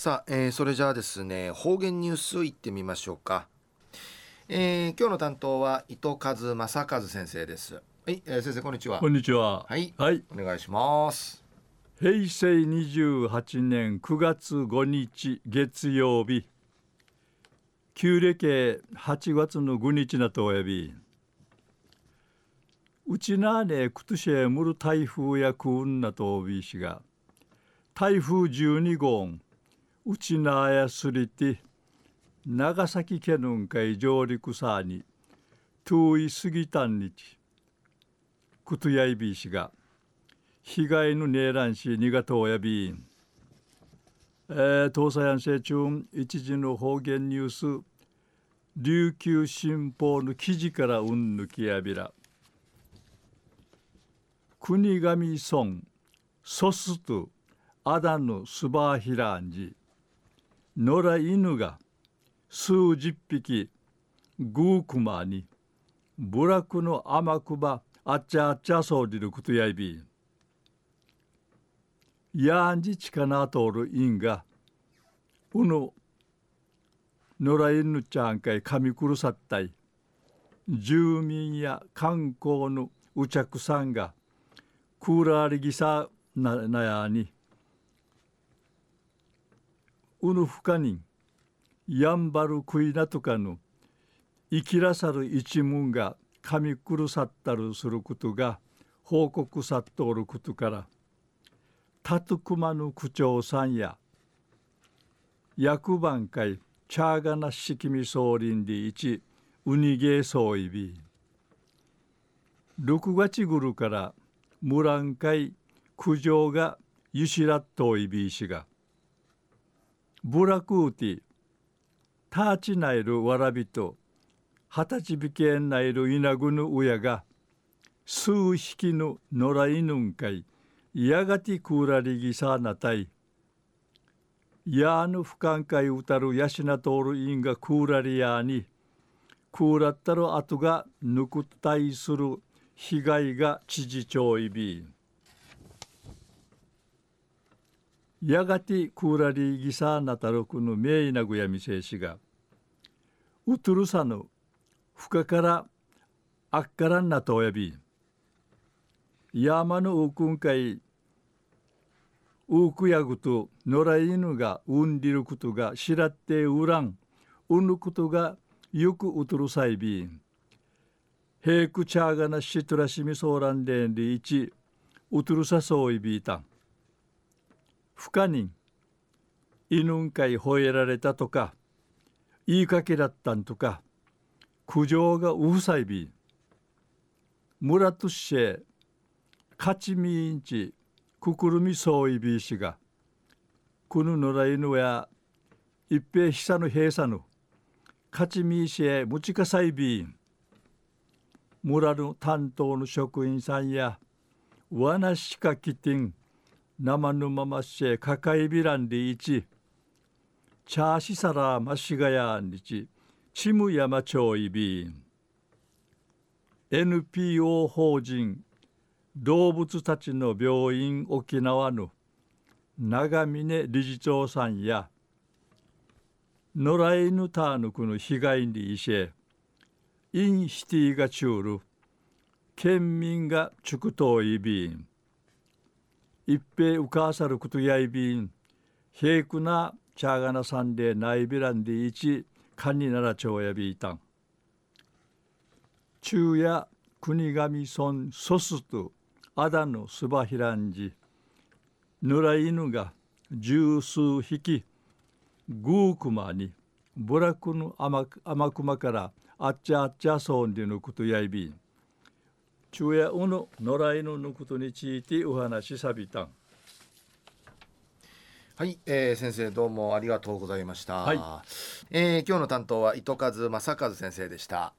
さあ、えー、それじゃあですね方言ニュースいってみましょうか、えー、今日の担当は伊藤和正和先生です。はい、えー、先生こんにちは。こんにちは。はい、はい、お願いします。平成28年9月5日月曜日。旧暦8月の5日なとおやび。うちなねくとしえむる台風やくんなとおびしが。台風12号うちなあやすりて長崎県の海上陸さに遠い過ぎたんにちくとやいびしが被害のねえらんしにがとおやびん。えー、東西安政中一時の方言ニュース琉球新報の記事からうんぬきやびら。国神村ソスとアダヌスバーヒランジ。野良犬が数十匹グークマにブラクの甘くばあっちゃあっちゃそうりることやいびやんじちかなとおるインがうの野良犬ちゃんかいかみくるさったい。住民や観光のうちゃくさんがクーラーリギサななやにうぬふかにやんばるくいなとかの生きらさる一門がかみくるさったるすることが報告さっとおることからたとくまぬ区長さんや役番会チャーガナシキミ総林で一ウニゲーソーイビ6月ぐるからムラン会苦情がゆしらっといびいしがブラクーティ、ターチナイルワラビト、ハタチビケンナイルイナグヌウヤが、数匹のノラインンカイ、ヤガティクーラリギサーナタイ、ヤーヌフカンカイウタルヤシナトールインガクーラリアーニ、クーラッタロアトガヌクタイする被害が知事長イビー。やがてクーラリーギサーナタロクの名医なぐやみせいしが、ウトゥルサヌ、フカカラアッカランナトオヤビ、ヤマノウクンカイ、ウクヤグトノライヌがウンディルクトがシラテウラン、ウンルクトがよクウトゥルサイビン、ヘイクチャーガナシトラシミソーランデンリイチ、ウトゥルサソウイビータン、不可人犬んかい吠えられたとか言いかけだったんとか苦情がうふさいび。村として勝ちみいんちくくるみそういびしがくぬのらいぬや一平久の閉鎖の勝ちみいしえむちかさいび。ん村の担当の職員さんやわなしかきてん生ぬまましえかかいびらんでいちチャーシサラーマシガヤンリチチムヤマチョイビン NPO 法人動物たちの病院沖縄の長峰理事長さんや野良犬ターヌクの被害にいしインシティがチュール県民が畜といびん一平うかさることやいびん平くなチャーガナさんでないびらんでいちかにならちょうやびいたん。昼夜国神村ソスとアダのスバヒランジ野良犬が十数匹グークマにブラックの甘甘クマからあっちゃあっちゃそうでのことやいびん。昼夜うの野良犬のことについてお話しさびたん。はい、えー、先生どうもありがとうございました、はい、えー、今日の担当は糸数正和先生でした